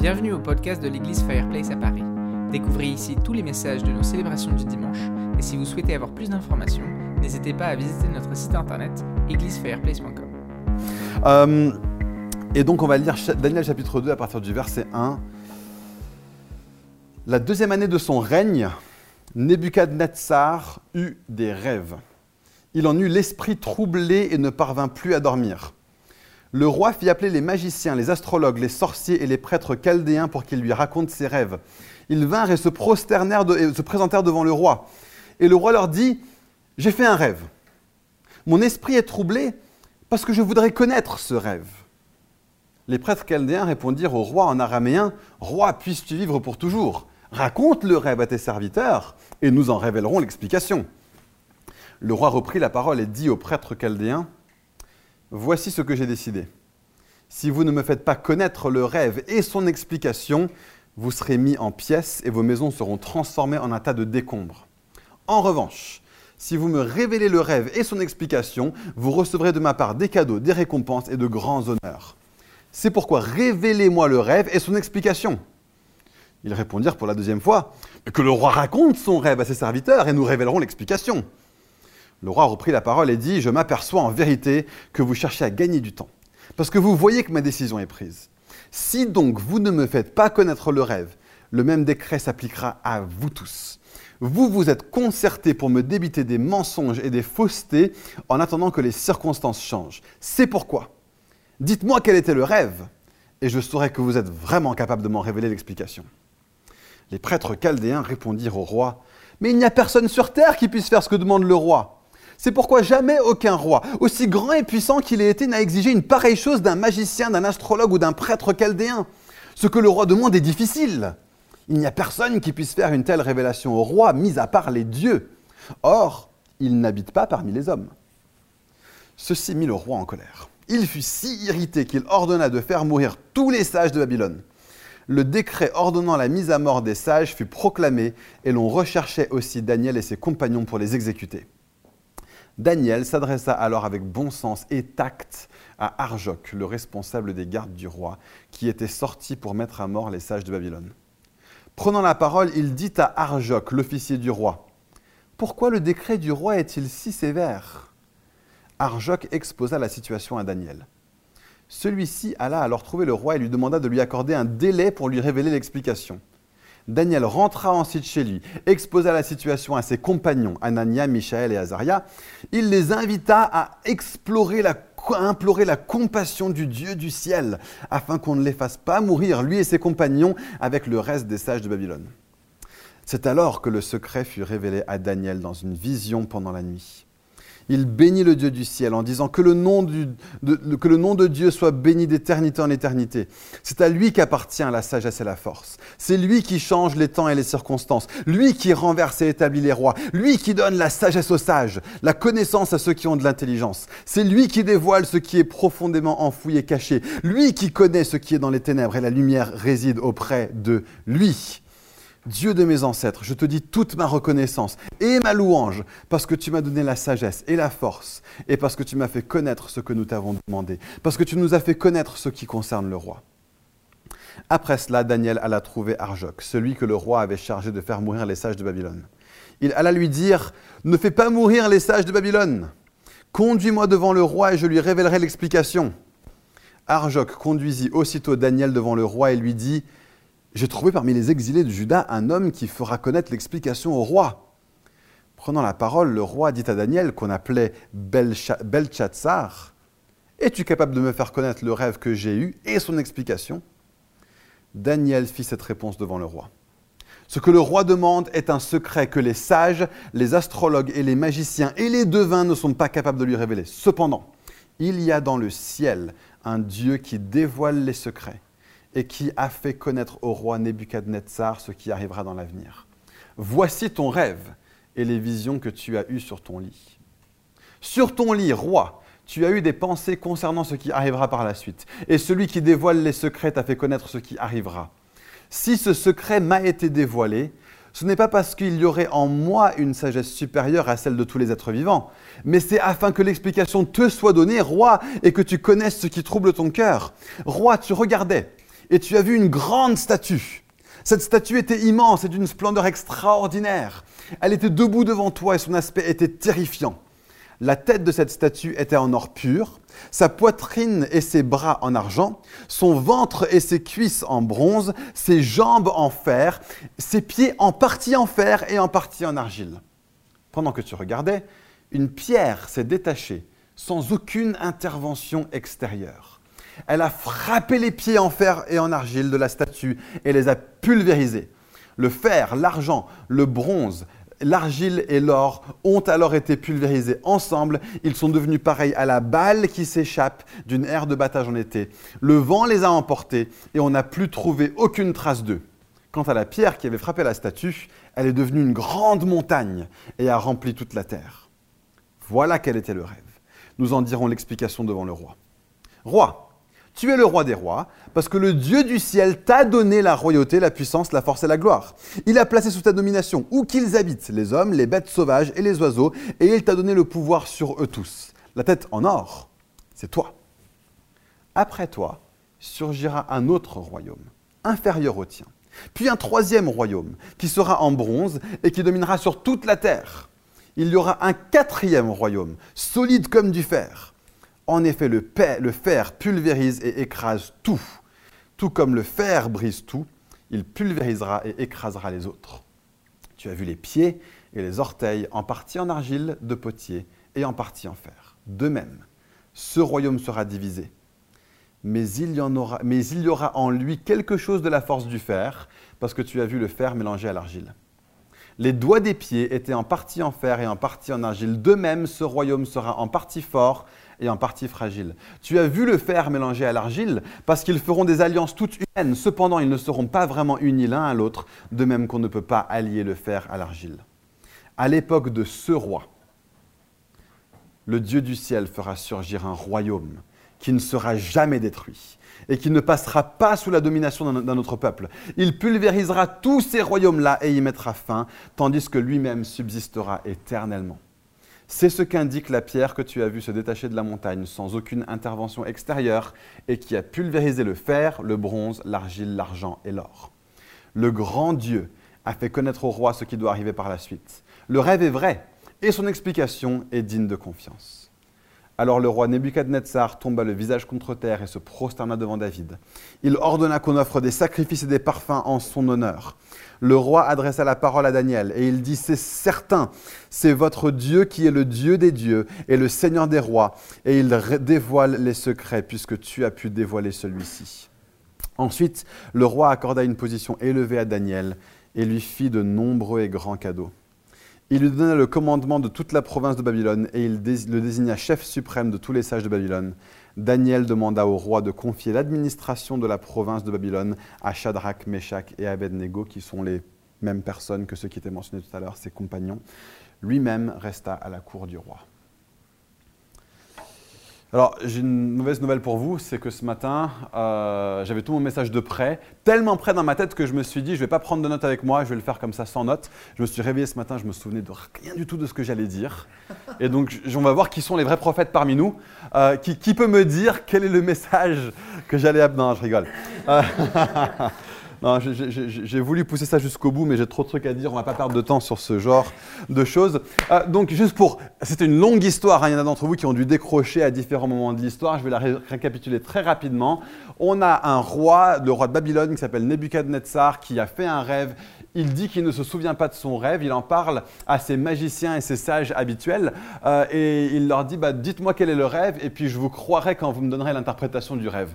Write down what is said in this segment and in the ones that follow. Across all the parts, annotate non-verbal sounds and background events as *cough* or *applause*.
Bienvenue au podcast de l'église Fireplace à Paris. Découvrez ici tous les messages de nos célébrations du dimanche et si vous souhaitez avoir plus d'informations, n'hésitez pas à visiter notre site internet églisefireplace.com. Euh, et donc on va lire Daniel chapitre 2 à partir du verset 1. La deuxième année de son règne, Nebuchadnezzar eut des rêves. Il en eut l'esprit troublé et ne parvint plus à dormir. Le roi fit appeler les magiciens, les astrologues, les sorciers et les prêtres chaldéens pour qu'ils lui racontent ses rêves. Ils vinrent et se prosternèrent se présentèrent devant le roi. Et le roi leur dit J'ai fait un rêve. Mon esprit est troublé parce que je voudrais connaître ce rêve. Les prêtres chaldéens répondirent au roi en araméen Roi, puisses-tu vivre pour toujours? Raconte le rêve à tes serviteurs et nous en révélerons l'explication. Le roi reprit la parole et dit aux prêtres chaldéens Voici ce que j'ai décidé. Si vous ne me faites pas connaître le rêve et son explication, vous serez mis en pièces et vos maisons seront transformées en un tas de décombres. En revanche, si vous me révélez le rêve et son explication, vous recevrez de ma part des cadeaux, des récompenses et de grands honneurs. C'est pourquoi révélez-moi le rêve et son explication. Ils répondirent pour la deuxième fois que le roi raconte son rêve à ses serviteurs et nous révélerons l'explication. Le roi reprit la parole et dit, je m'aperçois en vérité que vous cherchez à gagner du temps, parce que vous voyez que ma décision est prise. Si donc vous ne me faites pas connaître le rêve, le même décret s'appliquera à vous tous. Vous vous êtes concertés pour me débiter des mensonges et des faussetés en attendant que les circonstances changent. C'est pourquoi. Dites-moi quel était le rêve, et je saurai que vous êtes vraiment capable de m'en révéler l'explication. Les prêtres chaldéens répondirent au roi, Mais il n'y a personne sur terre qui puisse faire ce que demande le roi. C'est pourquoi jamais aucun roi, aussi grand et puissant qu'il ait été, n'a exigé une pareille chose d'un magicien, d'un astrologue ou d'un prêtre chaldéen. Ce que le roi demande est difficile. Il n'y a personne qui puisse faire une telle révélation au roi, mis à part les dieux. Or, il n'habite pas parmi les hommes. Ceci mit le roi en colère. Il fut si irrité qu'il ordonna de faire mourir tous les sages de Babylone. Le décret ordonnant la mise à mort des sages fut proclamé et l'on recherchait aussi Daniel et ses compagnons pour les exécuter. Daniel s'adressa alors avec bon sens et tact à Arjoc, le responsable des gardes du roi, qui était sorti pour mettre à mort les sages de Babylone. Prenant la parole, il dit à Arjoc, l'officier du roi, Pourquoi le décret du roi est-il si sévère? Arjoc exposa la situation à Daniel. Celui-ci alla alors trouver le roi et lui demanda de lui accorder un délai pour lui révéler l'explication. Daniel rentra ensuite chez lui, exposa la situation à ses compagnons, Anania, Michaël et Azaria. Il les invita à explorer à implorer la compassion du Dieu du ciel, afin qu'on ne les fasse pas mourir, lui et ses compagnons, avec le reste des sages de Babylone. C'est alors que le secret fut révélé à Daniel dans une vision pendant la nuit. Il bénit le Dieu du ciel en disant que le nom, de Dieu soit béni d'éternité en éternité. C'est à lui qu'appartient la sagesse et la force. C'est lui qui change les temps et les circonstances. Lui qui renverse et établit les rois. Lui qui donne la sagesse aux sages, la connaissance à ceux qui ont de l'intelligence. C'est lui qui dévoile ce qui est profondément enfoui et caché. Lui qui connaît ce qui est dans les ténèbres et la lumière réside auprès de lui. Dieu de mes ancêtres, je te dis toute ma reconnaissance et ma louange parce que tu m'as donné la sagesse et la force et parce que tu m'as fait connaître ce que nous t'avons demandé, parce que tu nous as fait connaître ce qui concerne le roi. Après cela, Daniel alla trouver Arjoc, celui que le roi avait chargé de faire mourir les sages de Babylone. Il alla lui dire, ne fais pas mourir les sages de Babylone. Conduis-moi devant le roi et je lui révélerai l'explication. Arjoc conduisit aussitôt Daniel devant le roi et lui dit, j'ai trouvé parmi les exilés de Juda un homme qui fera connaître l'explication au roi. Prenant la parole, le roi dit à Daniel, qu'on appelait Belcha- Belchatsar, Es-tu capable de me faire connaître le rêve que j'ai eu et son explication? Daniel fit cette réponse devant le roi. Ce que le roi demande est un secret que les sages, les astrologues et les magiciens et les devins ne sont pas capables de lui révéler. Cependant, il y a dans le ciel un Dieu qui dévoile les secrets et qui a fait connaître au roi Nebuchadnezzar ce qui arrivera dans l'avenir. Voici ton rêve et les visions que tu as eues sur ton lit. Sur ton lit, roi, tu as eu des pensées concernant ce qui arrivera par la suite, et celui qui dévoile les secrets t'a fait connaître ce qui arrivera. Si ce secret m'a été dévoilé, ce n'est pas parce qu'il y aurait en moi une sagesse supérieure à celle de tous les êtres vivants, mais c'est afin que l'explication te soit donnée, roi, et que tu connaisses ce qui trouble ton cœur. Roi, tu regardais, et tu as vu une grande statue. Cette statue était immense et d'une splendeur extraordinaire. Elle était debout devant toi et son aspect était terrifiant. La tête de cette statue était en or pur, sa poitrine et ses bras en argent, son ventre et ses cuisses en bronze, ses jambes en fer, ses pieds en partie en fer et en partie en argile. Pendant que tu regardais, une pierre s'est détachée sans aucune intervention extérieure. Elle a frappé les pieds en fer et en argile de la statue et les a pulvérisés. Le fer, l'argent, le bronze, l'argile et l'or ont alors été pulvérisés ensemble. Ils sont devenus pareils à la balle qui s'échappe d'une aire de battage en été. Le vent les a emportés et on n'a plus trouvé aucune trace d'eux. Quant à la pierre qui avait frappé la statue, elle est devenue une grande montagne et a rempli toute la terre. Voilà quel était le rêve. Nous en dirons l'explication devant le roi. Roi, tu es le roi des rois, parce que le Dieu du ciel t'a donné la royauté, la puissance, la force et la gloire. Il a placé sous ta domination où qu'ils habitent, les hommes, les bêtes sauvages et les oiseaux, et il t'a donné le pouvoir sur eux tous. La tête en or, c'est toi. Après toi surgira un autre royaume, inférieur au tien, puis un troisième royaume, qui sera en bronze et qui dominera sur toute la terre. Il y aura un quatrième royaume, solide comme du fer en effet, le, fer pulvérise et écrase tout. Tout comme le fer brise tout, il pulvérisera et écrasera les autres. Tu as vu les pieds et les orteils en partie en argile de potier et en partie en fer. De même, ce royaume sera divisé. Mais il, y mais il y aura en lui quelque chose de la force du fer, parce que tu as vu le fer mélangé à l'argile. Les doigts des pieds étaient en partie en fer et en partie en argile. De même, ce royaume sera en partie fort et en partie fragile. Tu as vu le fer mélangé à l'argile parce qu'ils feront des alliances toutes humaines. Cependant, ils ne seront pas vraiment unis l'un à l'autre, de même qu'on ne peut pas allier le fer à l'argile. À l'époque de ce roi, le Dieu du ciel fera surgir un royaume qui ne sera jamais détruit et qui ne passera pas sous la domination d'un autre peuple. Il pulvérisera tous ces royaumes-là et y mettra fin, tandis que lui-même subsistera éternellement. C'est ce qu'indique la pierre que tu as vue se détacher de la montagne sans aucune intervention extérieure et qui a pulvérisé le fer, le bronze, l'argile, l'argent et l'or. Le grand Dieu a fait connaître au roi ce qui doit arriver par la suite. Le rêve est vrai et son explication est digne de confiance. Alors le roi Nebuchadnezzar tomba le visage contre terre et se prosterna devant David. Il ordonna qu'on offre des sacrifices et des parfums en son honneur le roi adressa la parole à Daniel et il dit, c'est certain, c'est votre Dieu qui est le Dieu des dieux et le Seigneur des rois, et il dévoile les secrets puisque tu as pu dévoiler celui-ci. Ensuite, le roi accorda une position élevée à Daniel et lui fit de nombreux et grands cadeaux. Il lui donna le commandement de toute la province de Babylone et il le désigna chef suprême de tous les sages de Babylone. Daniel demanda au roi de confier l'administration de la province de Babylone à Shadrach, Meshach et Abednego, qui sont les mêmes personnes que ceux qui étaient mentionnés tout à l'heure, ses compagnons. Lui-même resta à la cour du roi. Alors, j'ai une mauvaise nouvelle pour vous, c'est que ce matin, euh, j'avais tout mon message de prêt, tellement près dans ma tête que je me suis dit, je ne vais pas prendre de notes avec moi, je vais le faire comme ça sans notes. Je me suis réveillé ce matin, je me souvenais de rien du tout de ce que j'allais dire. Et donc, on va voir qui sont les vrais prophètes parmi nous. Euh, qui, peut me dire quel est le message que j'allais... Non, je rigole. Euh, *laughs* j'ai voulu pousser ça jusqu'au bout, mais j'ai trop de trucs à dire. On va pas perdre de temps sur ce genre de choses. Euh, donc, juste pour. C'était une longue histoire. Hein. Il y en a d'entre vous qui ont dû décrocher à différents moments de l'histoire. Je vais la récapituler très rapidement. On a un roi, le roi de Babylone, qui s'appelle Nebuchadnezzar, qui a fait un rêve. Il dit qu'il ne se souvient pas de son rêve, il en parle à ses magiciens et ses sages habituels, euh, et il leur dit bah, Dites-moi quel est le rêve, et puis je vous croirai quand vous me donnerez l'interprétation du rêve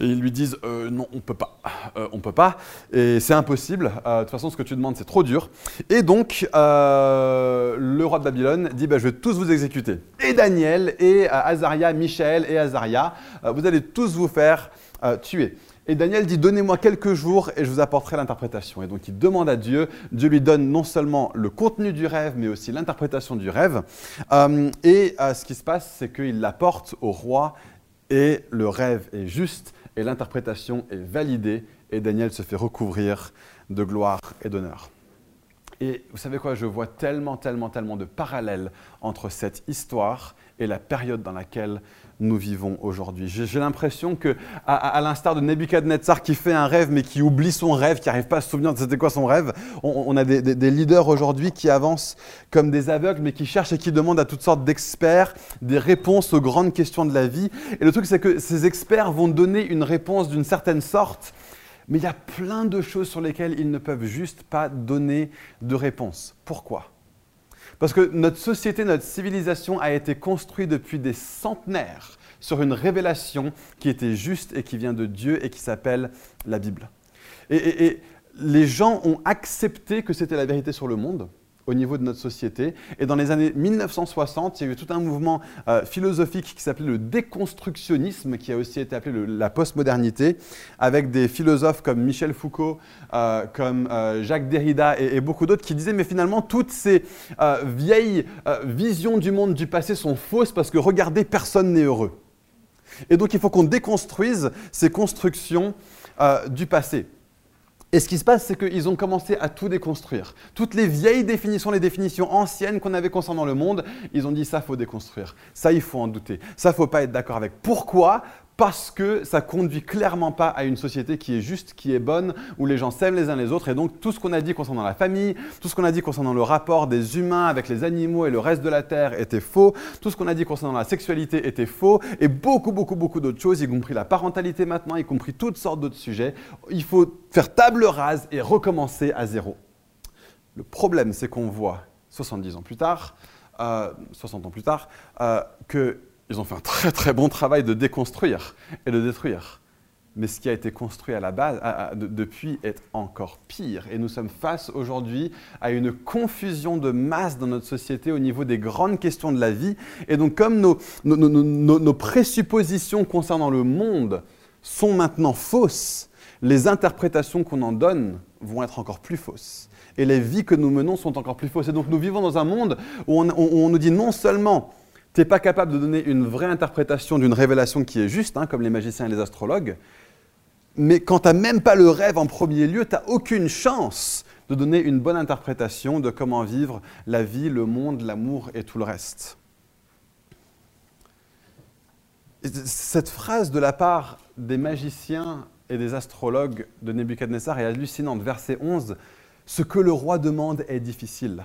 et ils lui disent euh, non, on peut pas, euh, on peut pas, et c'est impossible. Euh, de toute façon, ce que tu demandes, c'est trop dur. Et donc, le roi de Babylone dit bah, je vais tous vous exécuter. Et Daniel, et Azaria, Michel et Azaria, vous allez tous vous faire tuer. Et Daniel dit Donnez-moi quelques jours et je vous apporterai l'interprétation. Et donc il demande à Dieu. Dieu lui donne non seulement le contenu du rêve, mais aussi l'interprétation du rêve. et ce qui se passe, c'est qu'il l'apporte au roi et le rêve est juste et l'interprétation est validée et Daniel se fait recouvrir de gloire et d'honneur. Et vous savez quoi, je vois tellement, tellement, tellement de parallèles entre cette histoire et la période dans laquelle nous vivons aujourd'hui. J'ai l'impression que, à, l'instar de Nebuchadnezzar qui fait un rêve mais qui oublie son rêve, qui n'arrive pas à se souvenir de c'était quoi son rêve, on, a des, des leaders aujourd'hui qui avancent comme des aveugles mais qui cherchent et qui demandent à toutes sortes d'experts des réponses aux grandes questions de la vie. Et le truc, c'est que ces experts vont donner une réponse d'une certaine sorte, mais il y a plein de choses sur lesquelles ils ne peuvent juste pas donner de réponse. Pourquoi? Parce que notre société, notre civilisation a été construite depuis des centenaires sur une révélation qui était juste et qui vient de Dieu et qui s'appelle la Bible. Et, les gens ont accepté que c'était la vérité sur le monde au niveau de notre société. Et dans les années 1960, il y a eu tout un mouvement euh, philosophique qui s'appelait le déconstructionnisme, qui a aussi été appelé la postmodernité, avec des philosophes comme Michel Foucault, euh, comme euh, Jacques Derrida et, et beaucoup d'autres qui disaient mais finalement toutes ces vieilles visions du monde du passé sont fausses parce que regardez, personne n'est heureux. Et donc il faut qu'on déconstruise ces constructions du passé. Et ce qui se passe, c'est qu'ils ont commencé à tout déconstruire. Toutes les vieilles définitions, les définitions anciennes qu'on avait concernant le monde, ils ont dit ça, faut déconstruire. Ça, il faut en douter. Ça, faut pas être d'accord avec. Pourquoi? Parce que ça conduit clairement pas à une société qui est juste, qui est bonne, où les gens s'aiment les uns les autres. Et donc tout ce qu'on a dit concernant la famille, tout ce qu'on a dit concernant le rapport des humains avec les animaux et le reste de la Terre était faux. Tout ce qu'on a dit concernant la sexualité était faux. Et beaucoup, beaucoup, beaucoup d'autres choses, y compris la parentalité maintenant, y compris toutes sortes d'autres sujets. Il faut faire table rase et recommencer à zéro. Le problème, c'est qu'on voit 70 ans plus tard, 60 euh, ans plus tard, euh, que ils ont fait un très très bon travail de déconstruire et de détruire. Mais ce qui a été construit à la base, depuis, est encore pire. Et nous sommes face aujourd'hui à une confusion de masse dans notre société au niveau des grandes questions de la vie. Et donc, comme nos, nos présuppositions concernant le monde sont maintenant fausses, les interprétations qu'on en donne vont être encore plus fausses. Et les vies que nous menons sont encore plus fausses. Et donc, nous vivons dans un monde où on nous dit non seulement tu n'es pas capable de donner une vraie interprétation d'une révélation qui est juste, hein, comme les magiciens et les astrologues, mais quand tu n'as même pas le rêve en premier lieu, tu n'as aucune chance de donner une bonne interprétation de comment vivre la vie, le monde, l'amour et tout le reste. Cette phrase de la part des magiciens et des astrologues de Nebuchadnezzar est hallucinante. Verset 11, Ce que le roi demande est difficile.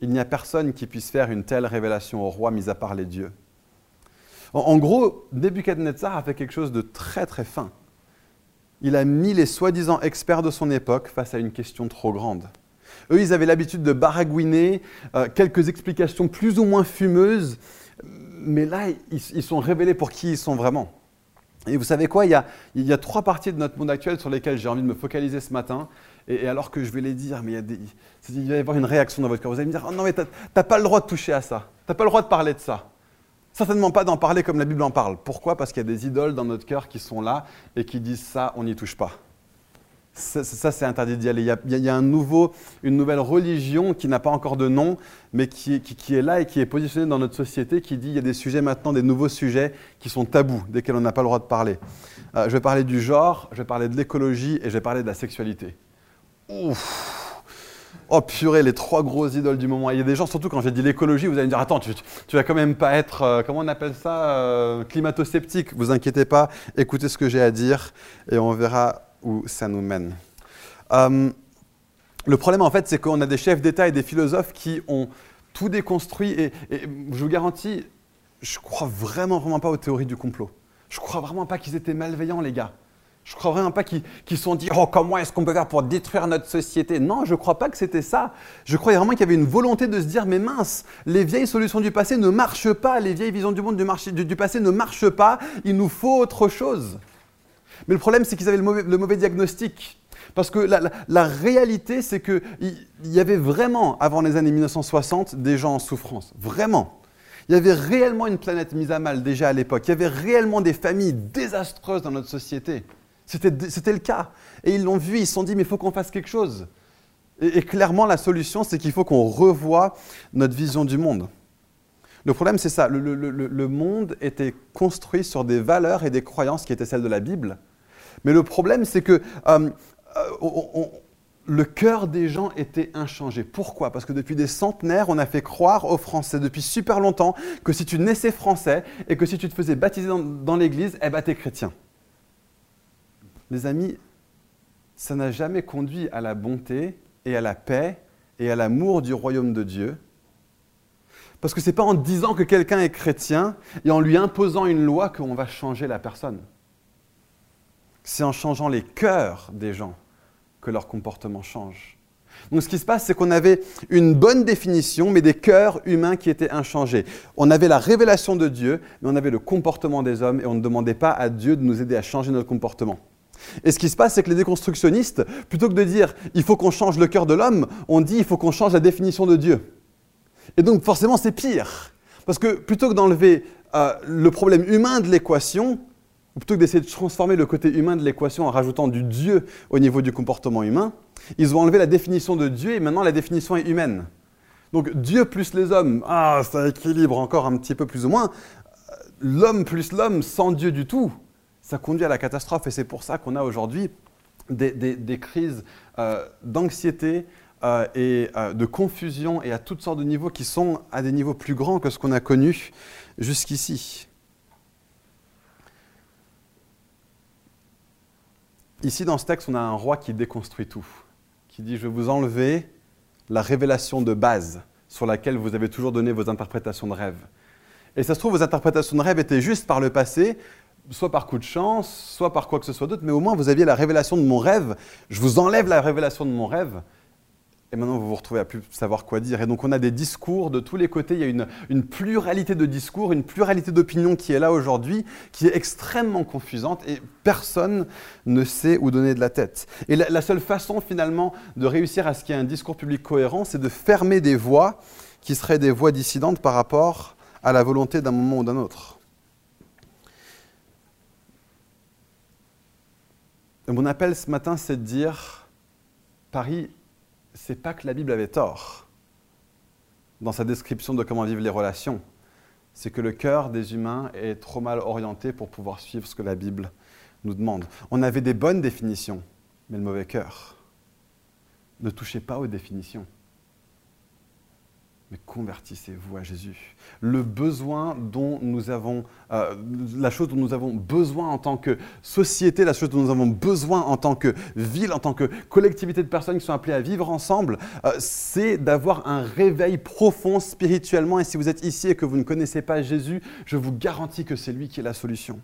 Il n'y a personne qui puisse faire une telle révélation au roi, mis à part les dieux. En, gros, Nebuchadnezzar a fait quelque chose de très très fin. Il a mis les soi-disant experts de son époque face à une question trop grande. Eux, ils avaient l'habitude de baragouiner euh, quelques explications plus ou moins fumeuses, mais là, ils, sont révélés pour qui ils sont vraiment. Et vous savez quoi il y, a, trois parties de notre monde actuel sur lesquelles j'ai envie de me focaliser ce matin. Et, alors que je vais les dire, mais il, va y avoir une réaction dans votre cœur. Vous allez me dire, oh non, mais tu n'as pas le droit de toucher à ça. Tu n'as pas le droit de parler de ça. Certainement pas d'en parler comme la Bible en parle. Pourquoi? Parce qu'il y a des idoles dans notre cœur qui sont là et qui disent ça, on n'y touche pas. Ça, c'est interdit d'y aller. Il y, a, une nouvelle religion qui n'a pas encore de nom, mais qui, est là et qui est positionnée dans notre société, qui dit il y a des sujets maintenant, des nouveaux sujets qui sont tabous, desquels on n'a pas le droit de parler. Euh, je vais parler du genre, je vais parler de l'écologie et je vais parler de la sexualité. Ouf. Oh purée, les trois grosses idoles du moment. Il y a des gens, surtout quand j'ai dit l'écologie, vous allez me dire Attends, tu, vas quand même pas être, euh, comment on appelle ça, euh, climato-sceptique. Vous inquiétez pas, écoutez ce que j'ai à dire et on verra où ça nous mène. Euh, le problème, en fait, c'est qu'on a des chefs d'État et des philosophes qui ont tout déconstruit et, et je vous garantis, je crois vraiment, vraiment pas aux théories du complot. Je crois vraiment pas qu'ils étaient malveillants, les gars. Je ne crois vraiment pas qu'ils se sont dit Oh, comment est-ce qu'on peut faire pour détruire notre société? Non, je ne crois pas que c'était ça. Je crois vraiment qu'il y avait une volonté de se dire Mais mince, les vieilles solutions du passé ne marchent pas, les vieilles visions du monde du, passé ne marchent pas, il nous faut autre chose. Mais le problème, c'est qu'ils avaient le mauvais, diagnostic. Parce que la, réalité, c'est qu'il y avait vraiment, avant les années 1960, des gens en souffrance. Vraiment. Il y avait réellement une planète mise à mal déjà à l'époque. Il y avait réellement des familles désastreuses dans notre société. C'était le cas. Et ils l'ont vu, ils se sont dit, mais il faut qu'on fasse quelque chose. Et, clairement, la solution, c'est qu'il faut qu'on revoie notre vision du monde. Le problème, c'est ça. Le, monde était construit sur des valeurs et des croyances qui étaient celles de la Bible. Mais le problème, c'est que euh, le cœur des gens était inchangé. Pourquoi? Parce que depuis des centenaires, on a fait croire aux Français depuis super longtemps que si tu naissais français et que si tu te faisais baptiser dans, l'église, eh ben chrétien. Les amis, ça n'a jamais conduit à la bonté et à la paix et à l'amour du royaume de Dieu. Parce que ce n'est pas en disant que quelqu'un est chrétien et en lui imposant une loi qu'on va changer la personne. C'est en changeant les cœurs des gens que leur comportement change. Donc ce qui se passe, c'est qu'on avait une bonne définition, mais des cœurs humains qui étaient inchangés. On avait la révélation de Dieu, mais on avait le comportement des hommes, et on ne demandait pas à Dieu de nous aider à changer notre comportement. Et ce qui se passe, c'est que les déconstructionnistes, plutôt que de dire il faut qu'on change le cœur de l'homme, on dit il faut qu'on change la définition de Dieu. Et donc forcément, c'est pire. Parce que plutôt que d'enlever euh, le problème humain de l'équation, ou plutôt que d'essayer de transformer le côté humain de l'équation en rajoutant du Dieu au niveau du comportement humain, ils ont enlevé la définition de Dieu et maintenant la définition est humaine. Donc Dieu plus les hommes, ah, ça équilibre encore un petit peu plus ou moins. L'homme plus l'homme sans Dieu du tout, ça conduit à la catastrophe et c'est pour ça qu'on a aujourd'hui des, crises euh, d'anxiété euh, et euh, de confusion et à toutes sortes de niveaux qui sont à des niveaux plus grands que ce qu'on a connu jusqu'ici. Ici, dans ce texte, on a un roi qui déconstruit tout, qui dit, je vais vous enlever la révélation de base sur laquelle vous avez toujours donné vos interprétations de rêve. Et ça se trouve, vos interprétations de rêve étaient juste par le passé, soit par coup de chance, soit par quoi que ce soit d'autre, mais au moins vous aviez la révélation de mon rêve. Je vous enlève la révélation de mon rêve et maintenant, vous vous retrouvez à plus savoir quoi dire. Et donc, on a des discours de tous les côtés. Il y a une, une pluralité de discours, une pluralité d'opinions qui est là aujourd'hui, qui est extrêmement confusante et personne ne sait où donner de la tête. Et la, seule façon, finalement, de réussir à ce qu'il y ait un discours public cohérent, c'est de fermer des voix qui seraient des voix dissidentes par rapport à la volonté d'un moment ou d'un autre. Mon appel ce matin, c'est de dire Paris c'est pas que la Bible avait tort dans sa description de comment vivre les relations. C'est que le cœur des humains est trop mal orienté pour pouvoir suivre ce que la Bible nous demande. On avait des bonnes définitions, mais le mauvais cœur. Ne touchez pas aux définitions mais convertissez-vous à Jésus. Le besoin dont nous avons, euh, la chose dont nous avons besoin en tant que société, la chose dont nous avons besoin en tant que ville, en tant que collectivité de personnes qui sont appelées à vivre ensemble, euh, c'est d'avoir un réveil profond spirituellement. Et si vous êtes ici et que vous ne connaissez pas Jésus, je vous garantis que c'est lui qui est la solution.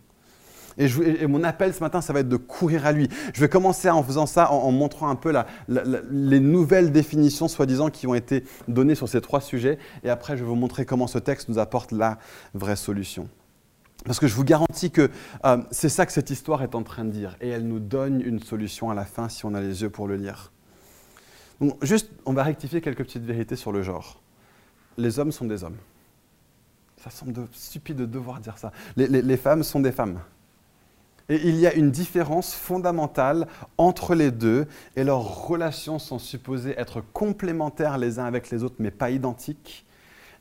Et, mon appel ce matin, ça va être de courir à lui. Je vais commencer en faisant ça, en, montrant un peu les nouvelles définitions, soi-disant, qui ont été données sur ces trois sujets. Et après, je vais vous montrer comment ce texte nous apporte la vraie solution. Parce que je vous garantis que euh, c'est ça que cette histoire est en train de dire. Et elle nous donne une solution à la fin si on a les yeux pour le lire. Donc, juste, on va rectifier quelques petites vérités sur le genre. Les hommes sont des hommes. Ça semble stupide de devoir dire ça. les femmes sont des femmes. Et il y a une différence fondamentale entre les deux, et leurs relations sont supposées être complémentaires les uns avec les autres, mais pas identiques,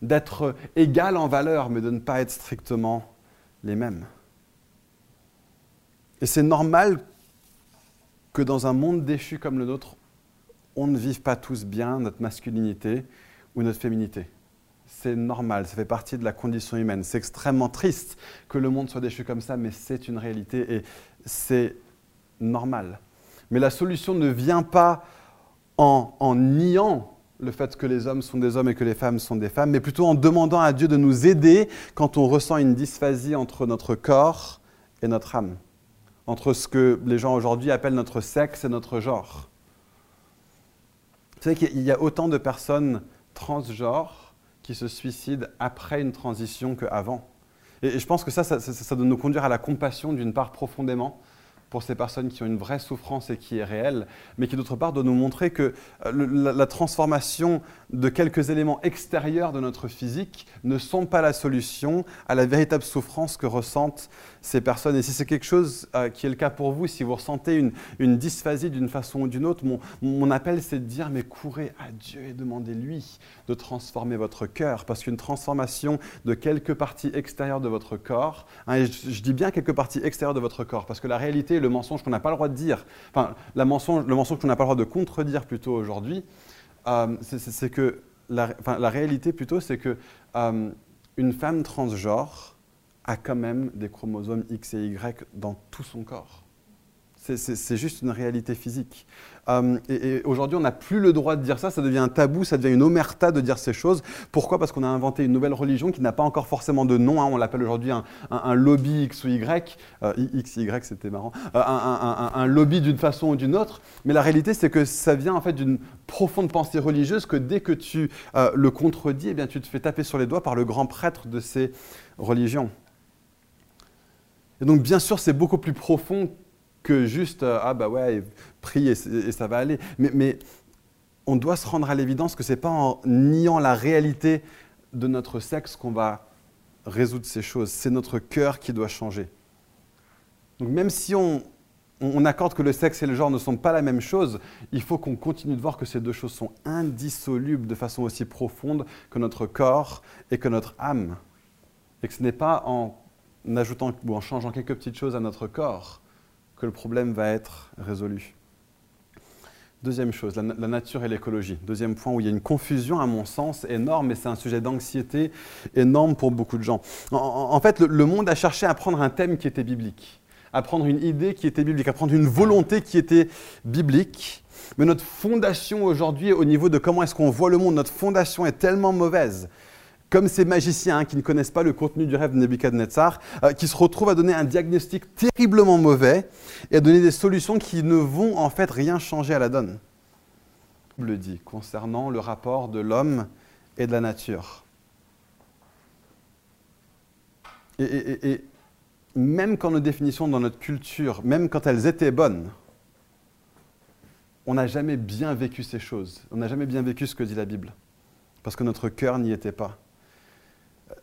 d'être égales en valeur, mais de ne pas être strictement les mêmes. Et c'est normal que dans un monde déchu comme le nôtre, on ne vive pas tous bien notre masculinité ou notre féminité c'est normal, ça fait partie de la condition humaine. C'est extrêmement triste que le monde soit déchu comme ça, mais c'est une réalité et c'est normal. Mais la solution ne vient pas en, niant le fait que les hommes sont des hommes et que les femmes sont des femmes, mais plutôt en demandant à Dieu de nous aider quand on ressent une dysphasie entre notre corps et notre âme, entre ce que les gens aujourd'hui appellent notre sexe et notre genre. Vous savez qu'il y a autant de personnes transgenres qui se suicident après une transition qu'avant. Et, je pense que ça, ça, doit nous conduire à la compassion d'une part profondément pour ces personnes qui ont une vraie souffrance et qui est réelle, mais qui d'autre part doit nous montrer que euh, la, transformation de quelques éléments extérieurs de notre physique ne sont pas la solution à la véritable souffrance que ressentent ces personnes. Et si c'est quelque chose euh, qui est le cas pour vous, si vous ressentez une, une dysphasie d'une façon ou d'une autre, mon, appel c'est de dire mais courez à Dieu et demandez-lui de transformer votre cœur. Parce qu'une transformation de quelques parties extérieures de votre corps, hein, et je, dis bien quelques parties extérieures de votre corps, parce que la réalité, le mensonge qu'on n'a pas le droit de dire, enfin le mensonge qu'on n'a pas le droit de contredire plutôt aujourd'hui, euh, c'est que la, la, réalité plutôt, c'est que euh, une femme transgenre a quand même des chromosomes X et Y dans tout son corps. C'est juste une réalité physique. Euh, et, aujourd'hui, on n'a plus le droit de dire ça, ça devient un tabou, ça devient une omerta de dire ces choses. Pourquoi? Parce qu'on a inventé une nouvelle religion qui n'a pas encore forcément de nom. Hein. on l'appelle aujourd'hui un, lobby X ou Y. Euh, X, Y, c'était marrant. Euh, un, lobby d'une façon ou d'une autre. Mais la réalité, c'est que ça vient en fait d'une profonde pensée religieuse que dès que tu le contredis, eh bien, tu te fais taper sur les doigts par le grand prêtre de ces religions. Et donc, bien sûr, c'est beaucoup plus profond que juste euh, ah bah ouais, prie et, ça va aller. Mais, on doit se rendre à l'évidence que ce n'est pas en niant la réalité de notre sexe qu'on va résoudre ces choses. C'est notre cœur qui doit changer. Donc même si on, on accorde que le sexe et le genre ne sont pas la même chose, il faut qu'on continue de voir que ces deux choses sont indissolubles de façon aussi profonde que notre corps et que notre âme. Et que ce n'est pas en ajoutant ou en changeant quelques petites choses à notre corps que le problème va être résolu. Deuxième chose, la, nature et l'écologie. Deuxième point où il y a une confusion, à mon sens, énorme, et c'est un sujet d'anxiété énorme pour beaucoup de gens. En, fait, le, monde a cherché à prendre un thème qui était biblique, à prendre une idée qui était biblique, à prendre une volonté qui était biblique. Mais notre fondation aujourd'hui, au niveau de comment est-ce qu'on voit le monde, notre fondation est tellement mauvaise comme ces magiciens qui ne connaissent pas le contenu du rêve de Nebuchadnezzar, euh, qui se retrouvent à donner un diagnostic terriblement mauvais et à donner des solutions qui ne vont en fait rien changer à la donne. Le dit concernant le rapport de l'homme et de la nature. et, même quand nos définitions dans notre culture, même quand elles étaient bonnes, on n'a jamais bien vécu ces choses. On n'a jamais bien vécu ce que dit la Bible. Parce que notre cœur n'y était pas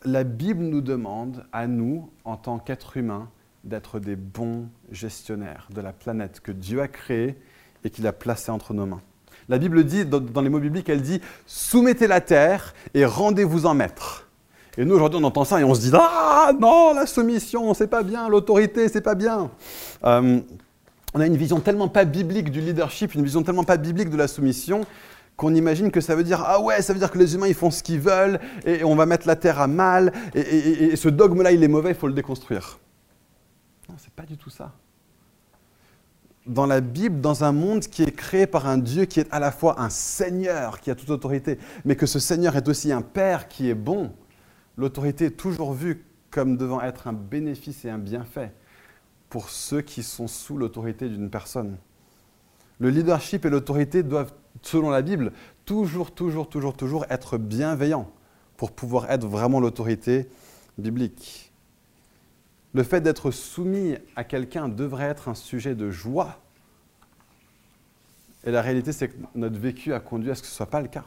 la Bible nous demande, à nous, en tant qu'êtres humains, d'être des bons gestionnaires de la planète que Dieu a créée et qu'il a placée entre nos mains. La Bible dit, dans, les mots bibliques, elle dit Soumettez la terre et rendez-vous en maître. Et nous, aujourd'hui, on entend ça et on se dit Ah non, la soumission, c'est pas bien, l'autorité, c'est pas bien. Euh, on a une vision tellement pas biblique du leadership, une vision tellement pas biblique de la soumission, qu'on imagine que ça veut dire ah ouais, ça veut dire que les humains ils font ce qu'ils veulent et on va mettre la terre à mal et, ce dogme-là il est mauvais, il faut le déconstruire. Non, c'est pas du tout ça. Dans la Bible, dans un monde qui est créé par un Dieu qui est à la fois un Seigneur qui a toute autorité, mais que ce Seigneur est aussi un Père qui est bon, l'autorité est toujours vue comme devant être un bénéfice et un bienfait pour ceux qui sont sous l'autorité d'une personne. Le leadership et l'autorité doivent selon la Bible, toujours, toujours, toujours, toujours être bienveillant pour pouvoir être vraiment l'autorité biblique. Le fait d'être soumis à quelqu'un devrait être un sujet de joie. Et la réalité, c'est que notre vécu a conduit à ce que ce ne soit pas le cas.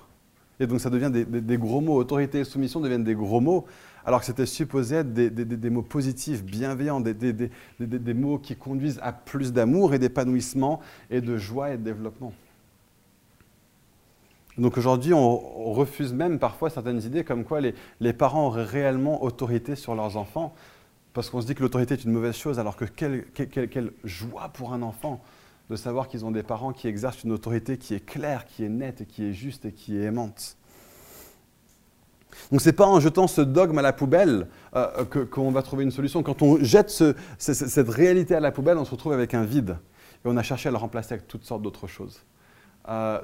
Et donc ça devient des, gros mots. Autorité et soumission deviennent des gros mots, alors que c'était supposé être des, mots positifs, bienveillants, des mots qui conduisent à plus d'amour et d'épanouissement et de joie et de développement. Donc aujourd'hui, on refuse même parfois certaines idées comme quoi les, parents auraient réellement autorité sur leurs enfants, parce qu'on se dit que l'autorité est une mauvaise chose, alors que quelle, joie pour un enfant de savoir qu'ils ont des parents qui exercent une autorité qui est claire, qui est nette, qui est juste et qui est aimante. Donc ce n'est pas en jetant ce dogme à la poubelle euh, qu'on va trouver une solution. Quand on jette cette réalité à la poubelle, on se retrouve avec un vide. Et on a cherché à le remplacer avec toutes sortes d'autres choses.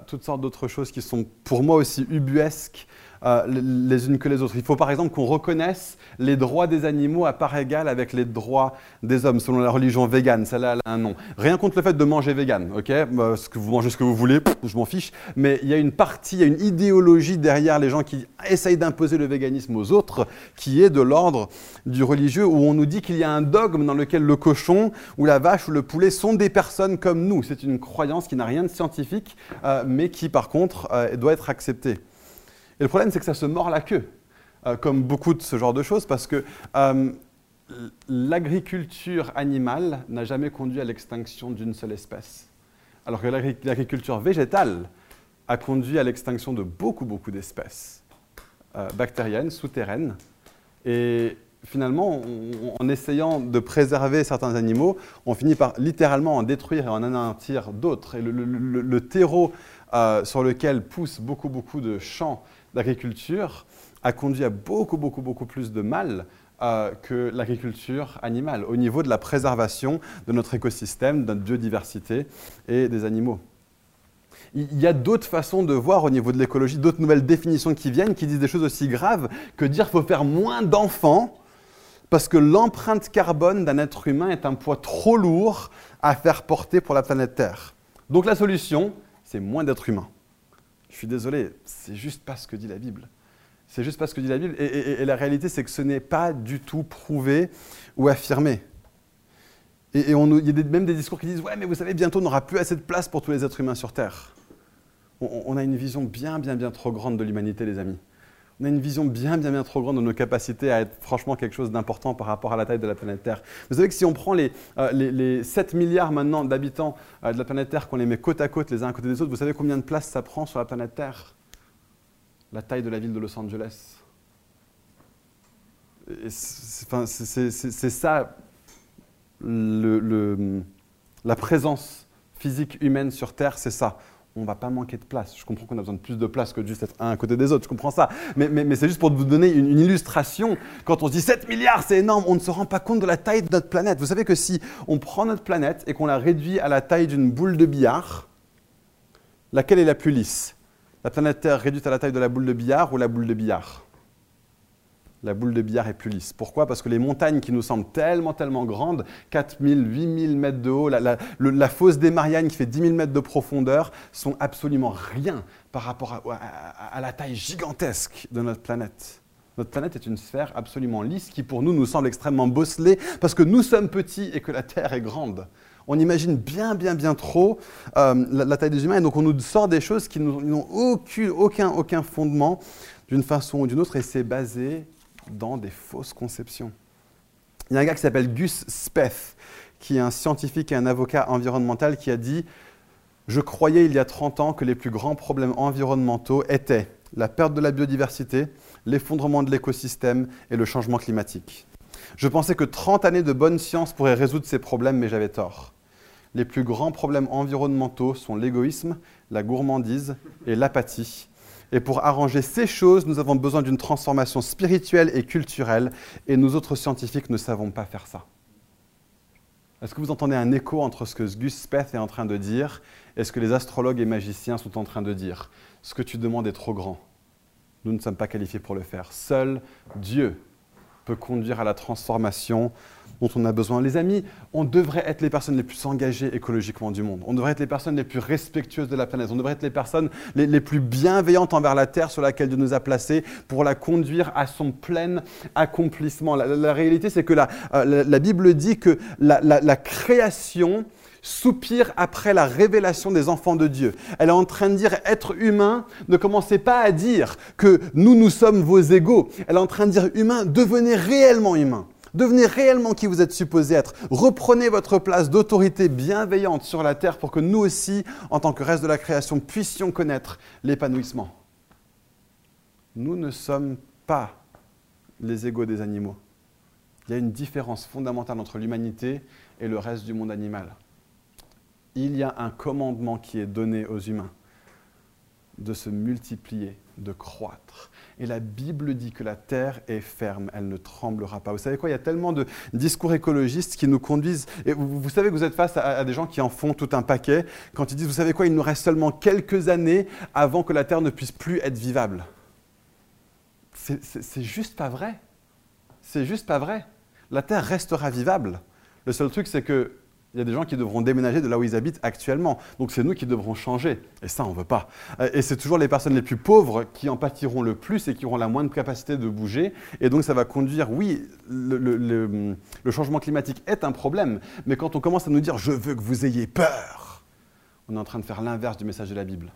Toutes sortes d'autres choses qui sont pour moi aussi ubuesques euh, les unes que les autres. Il faut par exemple qu'on reconnaisse les droits des animaux à part égale avec les droits des hommes, selon la religion végane. Celle-là, a un nom. Rien contre le fait de manger vegan, ok? Euh, ce que Vous mangez ce que vous voulez, je m'en fiche. Mais il y a une partie, il y a une idéologie derrière les gens qui essayent d'imposer le véganisme aux autres, qui est de l'ordre du religieux, où on nous dit qu'il y a un dogme dans lequel le cochon ou la vache ou le poulet sont des personnes comme nous. C'est une croyance qui n'a rien de scientifique, euh, mais qui par contre doit être acceptée. Et le problème, c'est que ça se mord la queue, euh, comme beaucoup de ce genre de choses, parce que euh, l'agriculture animale n'a jamais conduit à l'extinction d'une seule espèce, alors que l'agriculture végétale a conduit à l'extinction de beaucoup, beaucoup d'espèces euh, bactériennes, souterraines. Et finalement, en essayant de préserver certains animaux, on finit par littéralement en détruire et en anéantir d'autres. Et le, terreau sur lequel poussent beaucoup, beaucoup de champs d'agriculture a conduit à beaucoup, beaucoup, beaucoup plus de mal euh, que l'agriculture animale, au niveau de la préservation de notre écosystème, de notre biodiversité et des animaux. Il y a d'autres façons de voir au niveau de l'écologie, d'autres nouvelles définitions qui viennent, qui disent des choses aussi graves que dire qu'il faut faire moins d'enfants parce que l'empreinte carbone d'un être humain est un poids trop lourd à faire porter pour la planète Terre. Donc la solution, c'est moins d'êtres humains. Je suis désolé, c'est juste pas ce que dit la Bible. C'est juste pas ce que dit la Bible. Et, la réalité, c'est que ce n'est pas du tout prouvé ou affirmé. Et, il y a même des discours qui disent Ouais, mais vous savez, bientôt on n'aura plus assez de place pour tous les êtres humains sur Terre. on a une vision bien, bien, bien trop grande de l'humanité, les amis on a une vision bien, bien, bien trop grande de nos capacités à être franchement quelque chose d'important par rapport à la taille de la planète Terre. Vous savez que si on prend les, 7 euh, milliards maintenant d'habitants euh, de la planète Terre, qu'on les met côte à côte les uns à côté des autres, vous savez combien de place ça prend sur la planète Terre? La taille de la ville de Los Angeles. C'est ça la présence physique humaine sur Terre, c'est ça on va pas manquer de place. Je comprends qu'on a besoin de plus de place que de juste être un à côté des autres, je comprends ça. Mais, c'est juste pour vous donner une, illustration. Quand on se dit 7 milliards, c'est énorme, on ne se rend pas compte de la taille de notre planète. Vous savez que si on prend notre planète et qu'on la réduit à la taille d'une boule de billard, laquelle est la plus lisse? La planète Terre réduite à la taille de la boule de billard ou la boule de billard? La boule de billard est plus lisse. Pourquoi? Parce que les montagnes qui nous semblent tellement, tellement grandes, 4000, 8000 mètres de haut, la, fosse des Mariannes qui fait 10 000 mètres de profondeur, sont absolument rien par rapport à, la taille gigantesque de notre planète. Notre planète est une sphère absolument lisse qui pour nous nous semble extrêmement bosselée parce que nous sommes petits et que la Terre est grande. On imagine bien, bien, bien trop euh, la, taille des humains et donc on nous sort des choses qui n'ont aucun, aucun fondement d'une façon ou d'une autre et c'est basé dans des fausses conceptions. Il y a un gars qui s'appelle Gus Speth, qui est un scientifique et un avocat environnemental, qui a dit Je croyais il y a 30 ans que les plus grands problèmes environnementaux étaient la perte de la biodiversité, l'effondrement de l'écosystème et le changement climatique. Je pensais que 30 années de bonne science pourraient résoudre ces problèmes, mais j'avais tort. Les plus grands problèmes environnementaux sont l'égoïsme, la gourmandise et l'apathie, et pour arranger ces choses, nous avons besoin d'une transformation spirituelle et culturelle, et nous autres scientifiques ne savons pas faire ça. Est-ce que vous entendez un écho entre ce que Gus Speth est en train de dire et ce que les astrologues et magiciens sont en train de dire? Ce que tu demandes est trop grand. Nous ne sommes pas qualifiés pour le faire. Seul Dieu peut conduire à la transformation dont on a besoin. Les amis, on devrait être les personnes les plus engagées écologiquement du monde. On devrait être les personnes les plus respectueuses de la planète. On devrait être les personnes les, plus bienveillantes envers la Terre sur laquelle Dieu nous a placés pour la conduire à son plein accomplissement. La, réalité, c'est que la, euh, la, Bible dit que la création soupire après la révélation des enfants de Dieu. Elle est en train de dire, être humain, ne commencez pas à dire que nous, nous sommes vos égaux. Elle est en train de dire, humain, devenez réellement humain. Devenez réellement qui vous êtes supposé être. Reprenez votre place d'autorité bienveillante sur la terre pour que nous aussi, en tant que reste de la création, puissions connaître l'épanouissement. Nous ne sommes pas les égaux des animaux. Il y a une différence fondamentale entre l'humanité et le reste du monde animal. Il y a un commandement qui est donné aux humains de se multiplier, de croître. Et la Bible dit que la terre est ferme, elle ne tremblera pas. Vous savez quoi Il y a tellement de discours écologistes qui nous conduisent. Vous, savez que vous êtes face à, des gens qui en font tout un paquet quand ils disent Vous savez quoi Il nous reste seulement quelques années avant que la terre ne puisse plus être vivable. C'est juste pas vrai. C'est juste pas vrai. La terre restera vivable. Le seul truc, c'est que il y a des gens qui devront déménager de là où ils habitent actuellement. Donc c'est nous qui devrons changer. Et ça, on ne veut pas. Euh, et c'est toujours les personnes les plus pauvres qui en pâtiront le plus et qui auront la moindre capacité de bouger. Et donc ça va conduire, oui, le, changement climatique est un problème. Mais quand on commence à nous dire je veux que vous ayez peur, on est en train de faire l'inverse du message de la Bible.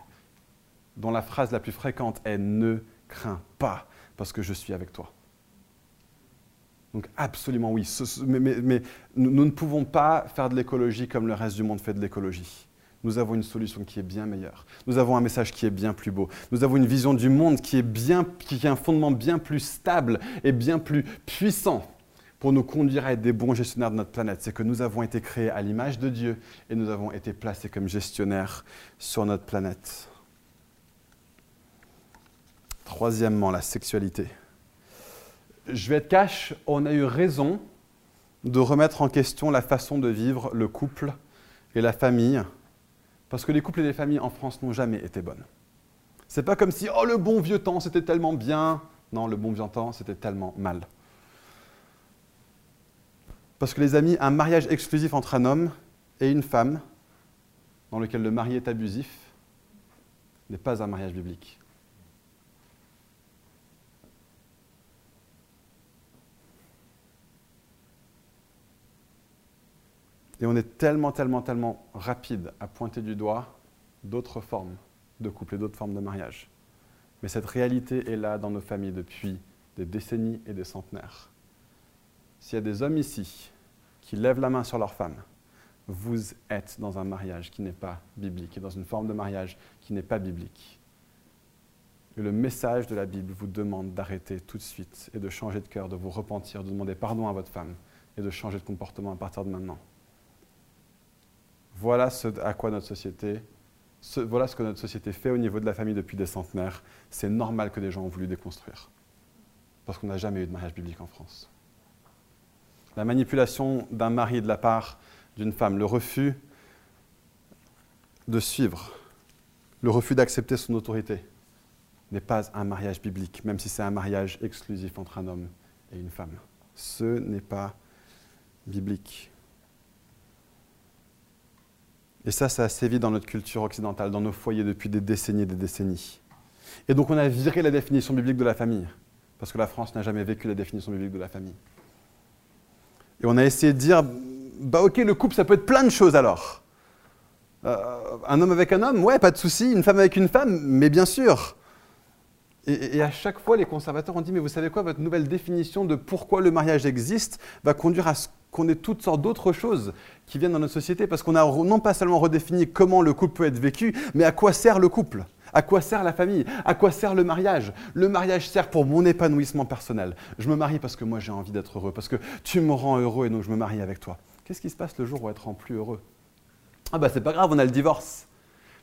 Dont la phrase la plus fréquente est ne crains pas parce que je suis avec toi. Donc absolument oui. Mais, nous, ne pouvons pas faire de l'écologie comme le reste du monde fait de l'écologie. Nous avons une solution qui est bien meilleure. Nous avons un message qui est bien plus beau. Nous avons une vision du monde qui est bien, qui a un fondement bien plus stable et bien plus puissant pour nous conduire à être des bons gestionnaires de notre planète. C'est que nous avons été créés à l'image de Dieu et nous avons été placés comme gestionnaires sur notre planète. Troisièmement, la sexualité je vais être cash, on a eu raison de remettre en question la façon de vivre le couple et la famille, parce que les couples et les familles en France n'ont jamais été bonnes. C'est pas comme si, oh le bon vieux temps, c'était tellement bien. Non, le bon vieux temps, c'était tellement mal. Parce que les amis, un mariage exclusif entre un homme et une femme, dans lequel le mari est abusif, n'est pas un mariage biblique. Et on est tellement, tellement, tellement rapide à pointer du doigt d'autres formes de couple et d'autres formes de mariage. Mais cette réalité est là dans nos familles depuis des décennies et des centenaires. S'il y a des hommes ici qui lèvent la main sur leur femme, vous êtes dans un mariage qui n'est pas biblique et dans une forme de mariage qui n'est pas biblique. Et le message de la Bible vous demande d'arrêter tout de suite et de changer de cœur, de vous repentir, de demander pardon à votre femme et de changer de comportement à partir de maintenant. Voilà ce à quoi notre société, voilà ce que notre société fait au niveau de la famille depuis des centenaires. C'est normal que des gens ont voulu déconstruire. Parce qu'on n'a jamais eu de mariage biblique en France. La manipulation d'un mari de la part d'une femme, le refus de suivre, le refus d'accepter son autorité n'est pas un mariage biblique, même si c'est un mariage exclusif entre un homme et une femme. Ce n'est pas biblique. Et ça, ça a sévi dans notre culture occidentale, dans nos foyers depuis des décennies et des décennies. Et donc on a viré la définition biblique de la famille, parce que la France n'a jamais vécu la définition biblique de la famille. Et on a essayé de dire, bah ok, le couple, ça peut être plein de choses alors. Euh, un homme avec un homme, ouais, pas de souci. Une femme avec une femme, mais bien sûr. Et, et, à chaque fois, les conservateurs ont dit, mais vous savez quoi, votre nouvelle définition de pourquoi le mariage existe va conduire à ce qu'on ait toutes sortes d'autres choses qui viennent dans notre société, parce qu'on a non pas seulement redéfini comment le couple peut être vécu, mais à quoi sert le couple? À quoi sert la famille? À quoi sert le mariage? Le mariage sert pour mon épanouissement personnel. Je me marie parce que moi j'ai envie d'être heureux, parce que tu me rends heureux et donc je me marie avec toi. Qu'est-ce qui se passe le jour où être rend plus heureux? Ah bah c'est pas grave, on a le divorce.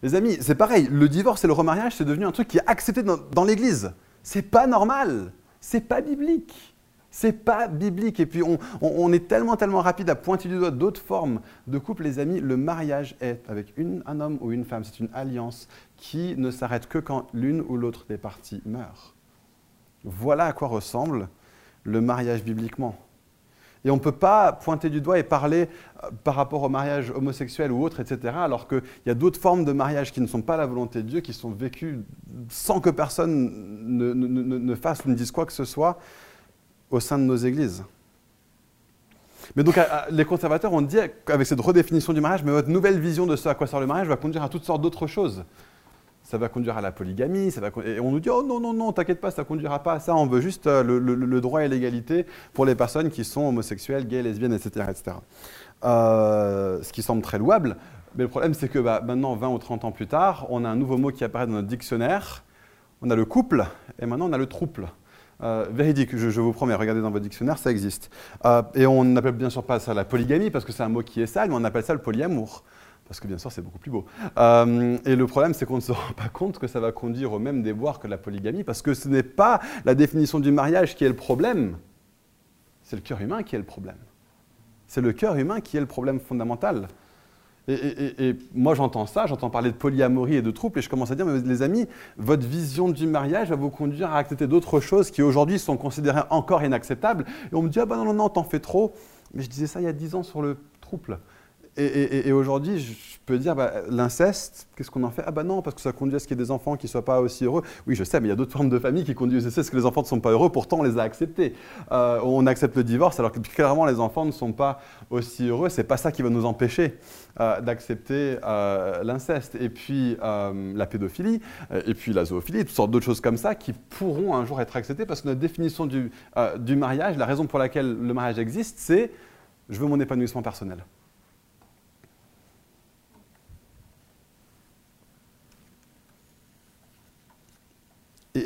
Les amis, c'est pareil, le divorce et le remariage, c'est devenu un truc qui est accepté dans, dans l'Église. C'est pas normal, c'est pas biblique. C'est pas biblique. Et puis on, est tellement, tellement rapide à pointer du doigt d'autres formes de couple, les amis. Le mariage est avec un homme ou une femme. C'est une alliance qui ne s'arrête que quand l'une ou l'autre des parties meurt. Voilà à quoi ressemble le mariage bibliquement. Et on ne peut pas pointer du doigt et parler euh, par rapport au mariage homosexuel ou autre, etc., alors qu'il y a d'autres formes de mariage qui ne sont pas la volonté de Dieu, qui sont vécues sans que personne ne, ne fasse ou ne dise quoi que ce soit au sein de nos églises. Mais donc, les conservateurs ont dit, avec cette redéfinition du mariage, mais votre nouvelle vision de ce à quoi sert le mariage va conduire à toutes sortes d'autres choses. Ça va conduire à la polygamie, ça va, et on nous dit, oh non, non, non, t'inquiète pas, ça conduira pas à ça, on veut juste euh, le, droit et l'égalité pour les personnes qui sont homosexuelles, gays, lesbiennes, etc. etc. Euh, ce qui semble très louable, mais le problème c'est que bah, maintenant, 20 ou 30 ans plus tard, on a un nouveau mot qui apparaît dans notre dictionnaire, on a le couple, et maintenant on a le trouble. Euh, véridique, je, vous promets, regardez dans votre dictionnaire, ça existe. Euh, et on n'appelle bien sûr pas ça la polygamie, parce que c'est un mot qui est sale, mais on appelle ça le polyamour. Parce que bien sûr, c'est beaucoup plus beau. Euh, et le problème, c'est qu'on ne se *laughs* rend pas compte que ça va conduire au même déboire que la polygamie, parce que ce n'est pas la définition du mariage qui est le problème, c'est le cœur humain qui est le problème. C'est le cœur humain qui est le problème fondamental. Et, moi, j'entends ça, j'entends parler de polyamorie et de trouble, et je commence à dire, mais les amis, votre vision du mariage va vous conduire à accepter d'autres choses qui aujourd'hui sont considérées encore inacceptables. Et on me dit, ah ben non, non, non, t'en fais trop. Mais je disais ça il y a dix ans sur le trouble. Et, aujourd'hui, je peux dire, bah, l'inceste, qu'est-ce qu'on en fait? Ah bah non, parce que ça conduit à ce qu'il y ait des enfants qui ne soient pas aussi heureux. Oui, je sais, mais il y a d'autres formes de famille qui conduisent à ce que les enfants ne sont pas heureux, pourtant on les a acceptés. Euh, on accepte le divorce, alors que clairement les enfants ne sont pas aussi heureux. C'est pas ça qui va nous empêcher euh, d'accepter euh, l'inceste. Et puis la pédophilie, et puis la zoophilie, toutes sortes d'autres choses comme ça qui pourront un jour être acceptées parce que notre définition du, du mariage, la raison pour laquelle le mariage existe, c'est je veux mon épanouissement personnel.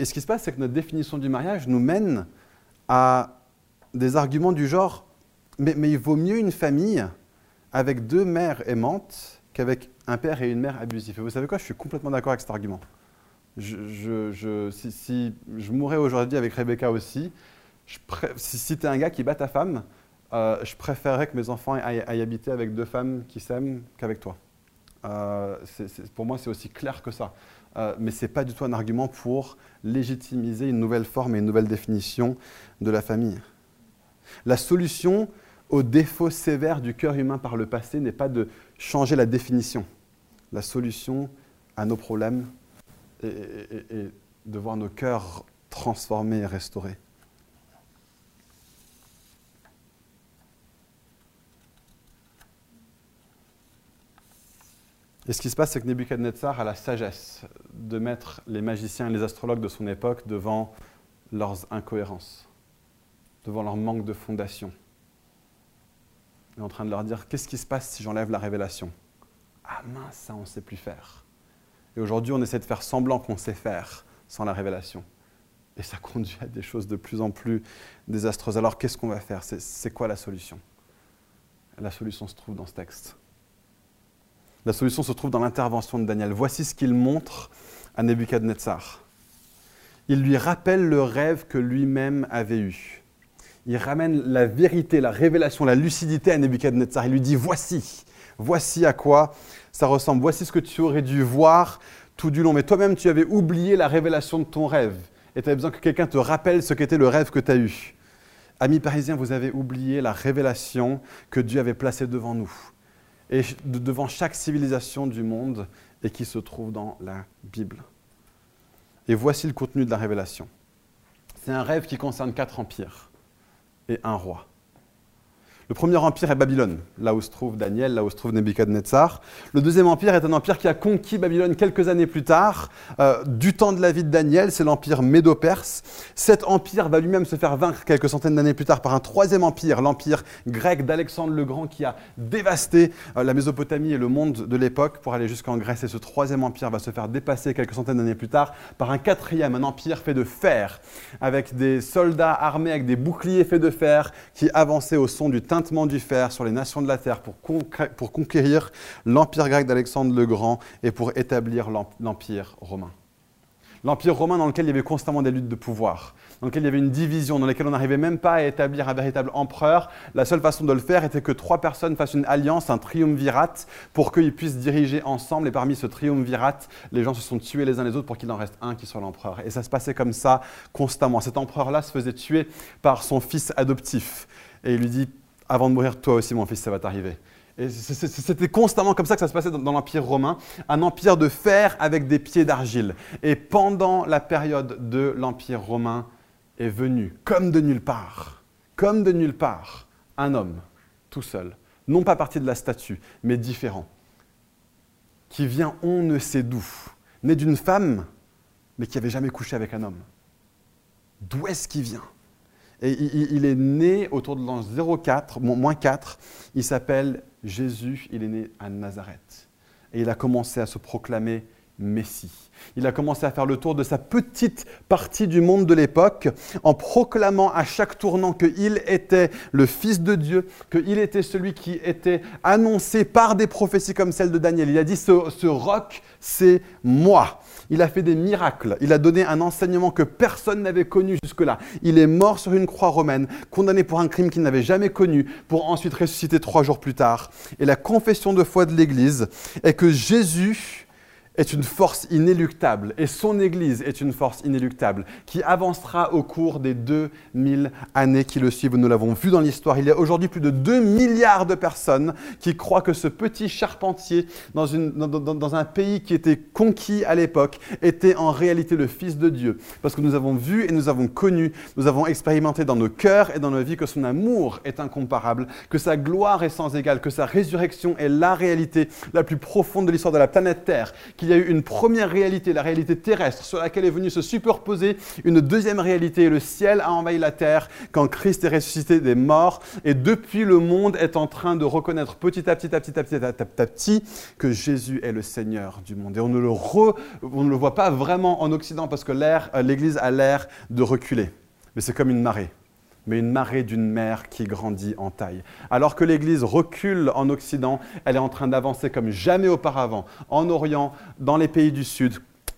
Et, ce qui se passe, c'est que notre définition du mariage nous mène à des arguments du genre mais, il vaut mieux une famille avec deux mères aimantes qu'avec un père et une mère abusifs. Et vous savez quoi Je suis complètement d'accord avec cet argument. Si, je mourrais aujourd'hui avec Rebecca aussi, si, es un gars qui bat ta femme, euh, je préférerais que mes enfants aillent, habiter avec deux femmes qui s'aiment qu'avec toi. Euh, pour moi, c'est aussi clair que ça. Euh, mais ce n'est pas du tout un argument pour légitimiser une nouvelle forme et une nouvelle définition de la famille. La solution au défaut sévère du cœur humain par le passé n'est pas de changer la définition. La solution à nos problèmes est de voir nos cœurs transformés et restaurés. Et ce qui se passe, c'est que Nebuchadnezzar a la sagesse de mettre les magiciens et les astrologues de son époque devant leurs incohérences, devant leur manque de fondation. Il est en train de leur dire Qu'est-ce qui se passe si j'enlève la révélation? Ah mince, ça on ne sait plus faire. Et aujourd'hui, on essaie de faire semblant qu'on sait faire sans la révélation. Et ça conduit à des choses de plus en plus désastreuses. Alors qu'est-ce qu'on va faire? C'est quoi la solution? La solution se trouve dans ce texte. La solution se trouve dans l'intervention de Daniel. Voici ce qu'il montre à Nebuchadnezzar. Il lui rappelle le rêve que lui-même avait eu. Il ramène la vérité, la révélation, la lucidité à Nebuchadnezzar. Il lui dit Voici, voici à quoi ça ressemble. Voici ce que tu aurais dû voir tout du long. Mais toi-même, tu avais oublié la révélation de ton rêve. Et tu avais besoin que quelqu'un te rappelle ce qu'était le rêve que tu as eu. Amis parisiens, vous avez oublié la révélation que Dieu avait placée devant nous et devant chaque civilisation du monde et qui se trouve dans la Bible. Et voici le contenu de la révélation. C'est un rêve qui concerne quatre empires et un roi. Le premier empire est Babylone, là où se trouve Daniel, là où se trouve Nebuchadnezzar. Le deuxième empire est un empire qui a conquis Babylone quelques années plus tard. Euh, du temps de la vie de Daniel, c'est l'empire médo-perse. Cet empire va lui-même se faire vaincre quelques centaines d'années plus tard par un troisième empire, l'empire grec d'Alexandre le Grand, qui a dévasté euh, la Mésopotamie et le monde de l'époque pour aller jusqu'en Grèce. Et ce troisième empire va se faire dépasser quelques centaines d'années plus tard par un quatrième, un empire fait de fer, avec des soldats armés avec des boucliers faits de fer qui avançaient au son du du fer sur les nations de la terre pour, pour conquérir l'empire grec d'Alexandre le Grand et pour établir l'empire romain. L'empire romain dans lequel il y avait constamment des luttes de pouvoir, dans lequel il y avait une division, dans lequel on n'arrivait même pas à établir un véritable empereur. La seule façon de le faire était que trois personnes fassent une alliance, un triumvirat, pour qu'ils puissent diriger ensemble. Et parmi ce triumvirat, les gens se sont tués les uns les autres pour qu'il en reste un qui soit l'empereur. Et ça se passait comme ça constamment. Cet empereur-là se faisait tuer par son fils adoptif. Et il lui dit avant de mourir, toi aussi, mon fils, ça va t'arriver. Et c'était constamment comme ça que ça se passait dans l'Empire romain, un empire de fer avec des pieds d'argile. Et pendant la période de l'Empire romain est venu, comme de nulle part, comme de nulle part, un homme, tout seul, non pas parti de la statue, mais différent, qui vient on ne sait d'où, né d'une femme, mais qui n'avait jamais couché avec un homme. D'où est-ce qu'il vient? Et il, est né autour de l'an 04, moins 4. Il s'appelle Jésus, il est né à Nazareth. Et il a commencé à se proclamer Messie. Il a commencé à faire le tour de sa petite partie du monde de l'époque en proclamant à chaque tournant qu'il était le Fils de Dieu, qu'il était celui qui était annoncé par des prophéties comme celle de Daniel. Il a dit, ce, ce roc, c'est moi. Il a fait des miracles. Il a donné un enseignement que personne n'avait connu jusque-là. Il est mort sur une croix romaine, condamné pour un crime qu'il n'avait jamais connu, pour ensuite ressusciter trois jours plus tard. Et la confession de foi de l'Église est que Jésus est une force inéluctable et son Église est une force inéluctable qui avancera au cours des 2000 années qui le suivent. Nous l'avons vu dans l'histoire. Il y a aujourd'hui plus de 2 milliards de personnes qui croient que ce petit charpentier dans, un pays qui était conquis à l'époque était en réalité le Fils de Dieu. Parce que nous avons vu et nous avons connu, nous avons expérimenté dans nos cœurs et dans nos vies que son amour est incomparable, que sa gloire est sans égale, que sa résurrection est la réalité la plus profonde de l'histoire de la planète Terre il y a eu une première réalité, la réalité terrestre, sur laquelle est venue se superposer une deuxième réalité. Le ciel a envahi la terre quand Christ est ressuscité des morts. Et depuis, le monde est en train de reconnaître petit à petit, petit, à petit, à petit, à petit que Jésus est le Seigneur du monde. Et on ne le, on ne le voit pas vraiment en Occident parce que euh, l'Église a l'air de reculer. Mais c'est comme une marée mais une marée d'une mer qui grandit en taille. Alors que l'Église recule en Occident, elle est en train d'avancer comme jamais auparavant, en Orient, dans les pays du Sud,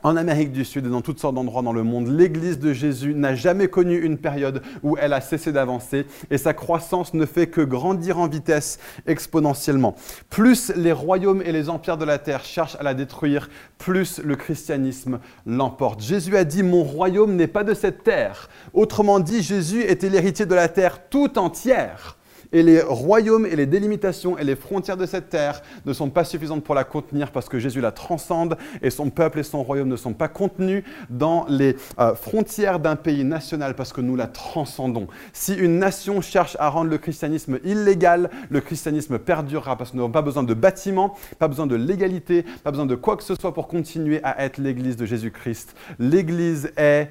en Amérique du Sud et dans toutes sortes d'endroits dans le monde, l'Église de Jésus n'a jamais connu une période où elle a cessé d'avancer et sa croissance ne fait que grandir en vitesse exponentiellement. Plus les royaumes et les empires de la terre cherchent à la détruire, plus le christianisme l'emporte. Jésus a dit, mon royaume n'est pas de cette terre. Autrement dit, Jésus était l'héritier de la terre tout entière. Et les royaumes et les délimitations et les frontières de cette terre ne sont pas suffisantes pour la contenir parce que Jésus la transcende et son peuple et son royaume ne sont pas contenus dans les euh, frontières d'un pays national parce que nous la transcendons. Si une nation cherche à rendre le christianisme illégal, le christianisme perdurera parce que nous n'avons pas besoin de bâtiments, pas besoin de légalité, pas besoin de quoi que ce soit pour continuer à être l'Église de Jésus-Christ. L'Église est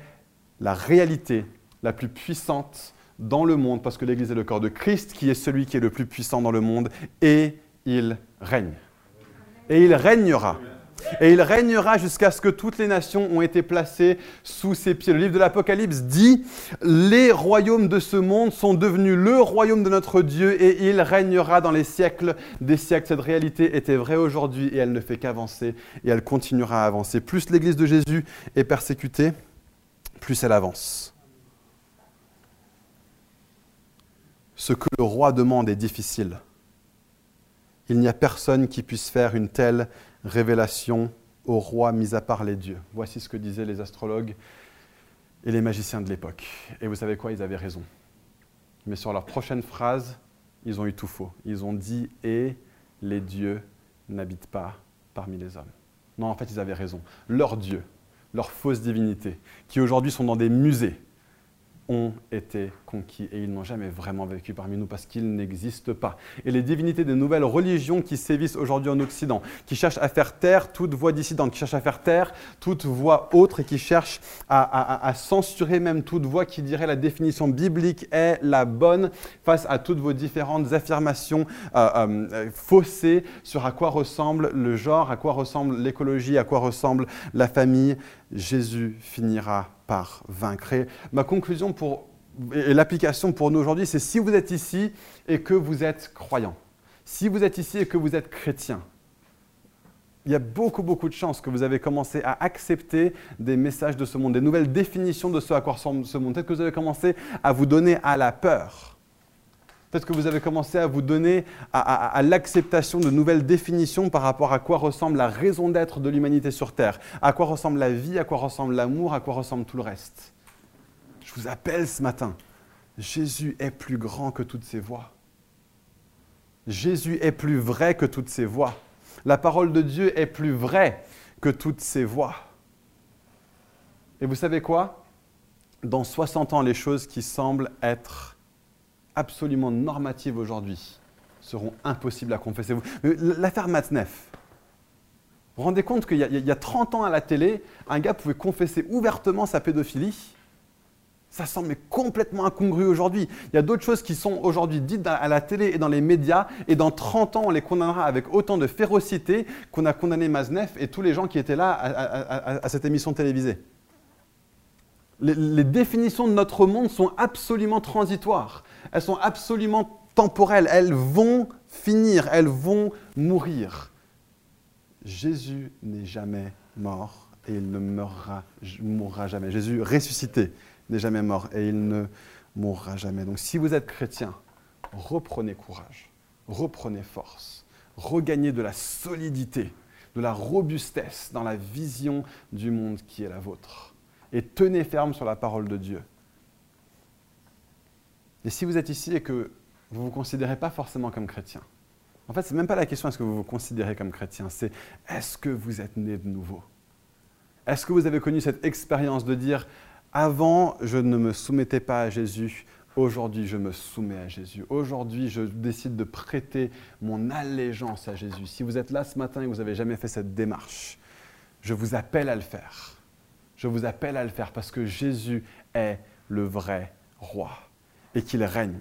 la réalité la plus puissante dans le monde, parce que l'Église est le corps de Christ, qui est celui qui est le plus puissant dans le monde, et il règne. Et il régnera. Et il régnera jusqu'à ce que toutes les nations ont été placées sous ses pieds. Le livre de l'Apocalypse dit, les royaumes de ce monde sont devenus le royaume de notre Dieu et il régnera dans les siècles des siècles. Cette réalité était vraie aujourd'hui et elle ne fait qu'avancer et elle continuera à avancer. Plus l'Église de Jésus est persécutée, plus elle avance. Ce que le roi demande est difficile. Il n'y a personne qui puisse faire une telle révélation au roi, mis à part les dieux. Voici ce que disaient les astrologues et les magiciens de l'époque. Et vous savez quoi? Ils avaient raison. Mais sur leur prochaine phrase, ils ont eu tout faux. Ils ont dit Et les dieux n'habitent pas parmi les hommes. Non, en fait, ils avaient raison. Leurs dieux, leurs fausses divinités, qui aujourd'hui sont dans des musées, ont été conquis et ils n'ont jamais vraiment vécu parmi nous parce qu'ils n'existent pas. Et les divinités des nouvelles religions qui sévissent aujourd'hui en Occident, qui cherchent à faire taire toute voix dissidente, qui cherchent à faire taire toute voix autre et qui cherchent à, censurer même toute voix qui dirait la définition biblique est la bonne face à toutes vos différentes affirmations euh, euh, faussées sur à quoi ressemble le genre, à quoi ressemble l'écologie, à quoi ressemble la famille. Jésus finira par vaincre. ma conclusion pour, et l'application pour nous aujourd'hui, c'est si vous êtes ici et que vous êtes croyant, si vous êtes ici et que vous êtes chrétien, il y a beaucoup, beaucoup de chances que vous avez commencé à accepter des messages de ce monde, des nouvelles définitions de ce à quoi ressemble ce monde. Peut-être que vous avez commencé à vous donner à la peur Peut-être que vous avez commencé à vous donner à, l'acceptation de nouvelles définitions par rapport à quoi ressemble la raison d'être de l'humanité sur Terre, à quoi ressemble la vie, à quoi ressemble l'amour, à quoi ressemble tout le reste. Je vous appelle ce matin. Jésus est plus grand que toutes ces voix. Jésus est plus vrai que toutes ces voix. La parole de Dieu est plus vraie que toutes ces voix. Et vous savez quoi? Dans 60 ans, les choses qui semblent être absolument normatives aujourd'hui seront impossibles à confesser. L'affaire Matzneff, vous vous rendez compte qu'il y, a 30 ans à la télé, un gars pouvait confesser ouvertement sa pédophilie? Ça semble complètement incongru aujourd'hui. Il y a d'autres choses qui sont aujourd'hui dites à la télé et dans les médias, et dans 30 ans, on les condamnera avec autant de férocité qu'on a condamné Maznev et tous les gens qui étaient là à cette émission télévisée. Les, définitions de notre monde sont absolument transitoires. Elles sont absolument temporelles. Elles vont finir. Elles vont mourir. Jésus n'est jamais mort et il ne mourra, jamais. Jésus ressuscité n'est jamais mort et il ne mourra jamais. Donc si vous êtes chrétien, reprenez courage, reprenez force, regagnez de la solidité de la robustesse dans la vision du monde qui est la vôtre. Et tenez ferme sur la parole de Dieu. Et si vous êtes ici et que vous ne vous considérez pas forcément comme chrétien, en fait, ce n'est même pas la question est-ce que vous vous considérez comme chrétien, c'est est-ce que vous êtes né de nouveau? Est-ce que vous avez connu cette expérience de dire avant, je ne me soumettais pas à Jésus, aujourd'hui, je me soumets à Jésus. Aujourd'hui, je décide de prêter mon allégeance à Jésus. Si vous êtes là ce matin et que vous n'avez jamais fait cette démarche, je vous appelle à le faire. Je vous appelle à le faire parce que Jésus est le vrai roi et qu'il règne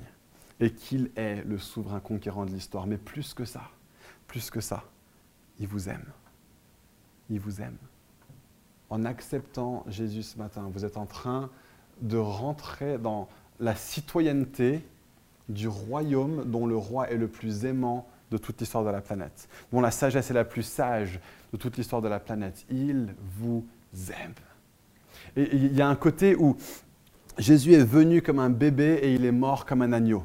et qu'il est le souverain conquérant de l'histoire. Mais plus que ça, plus que ça, il vous aime. Il vous aime. En acceptant Jésus ce matin, vous êtes en train de rentrer dans la citoyenneté du royaume dont le roi est le plus aimant de toute l'histoire de la planète, dont la sagesse est la plus sage de toute l'histoire de la planète. Il vous aime. Il y a un côté où Jésus est venu comme un bébé et il est mort comme un agneau.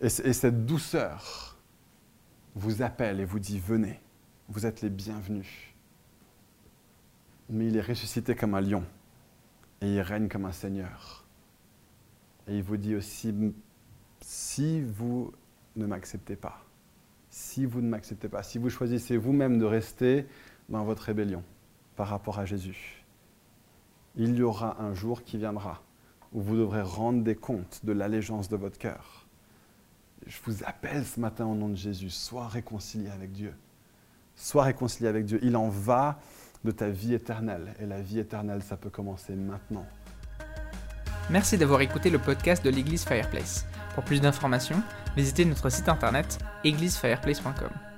Et, cette douceur vous appelle et vous dit, venez, vous êtes les bienvenus. Mais il est ressuscité comme un lion et il règne comme un seigneur. Et il vous dit aussi, si vous ne m'acceptez pas, si vous ne m'acceptez pas, si vous choisissez vous-même de rester dans votre rébellion par rapport à Jésus, il y aura un jour qui viendra où vous devrez rendre des comptes de l'allégeance de votre cœur je vous appelle ce matin au nom de Jésus, sois réconcilié avec Dieu. Sois réconcilié avec Dieu. Il en va de ta vie éternelle. Et la vie éternelle, ça peut commencer maintenant. Merci d'avoir écouté le podcast de l'Église Fireplace. Pour plus d'informations, visitez notre site internet églisefireplace.com.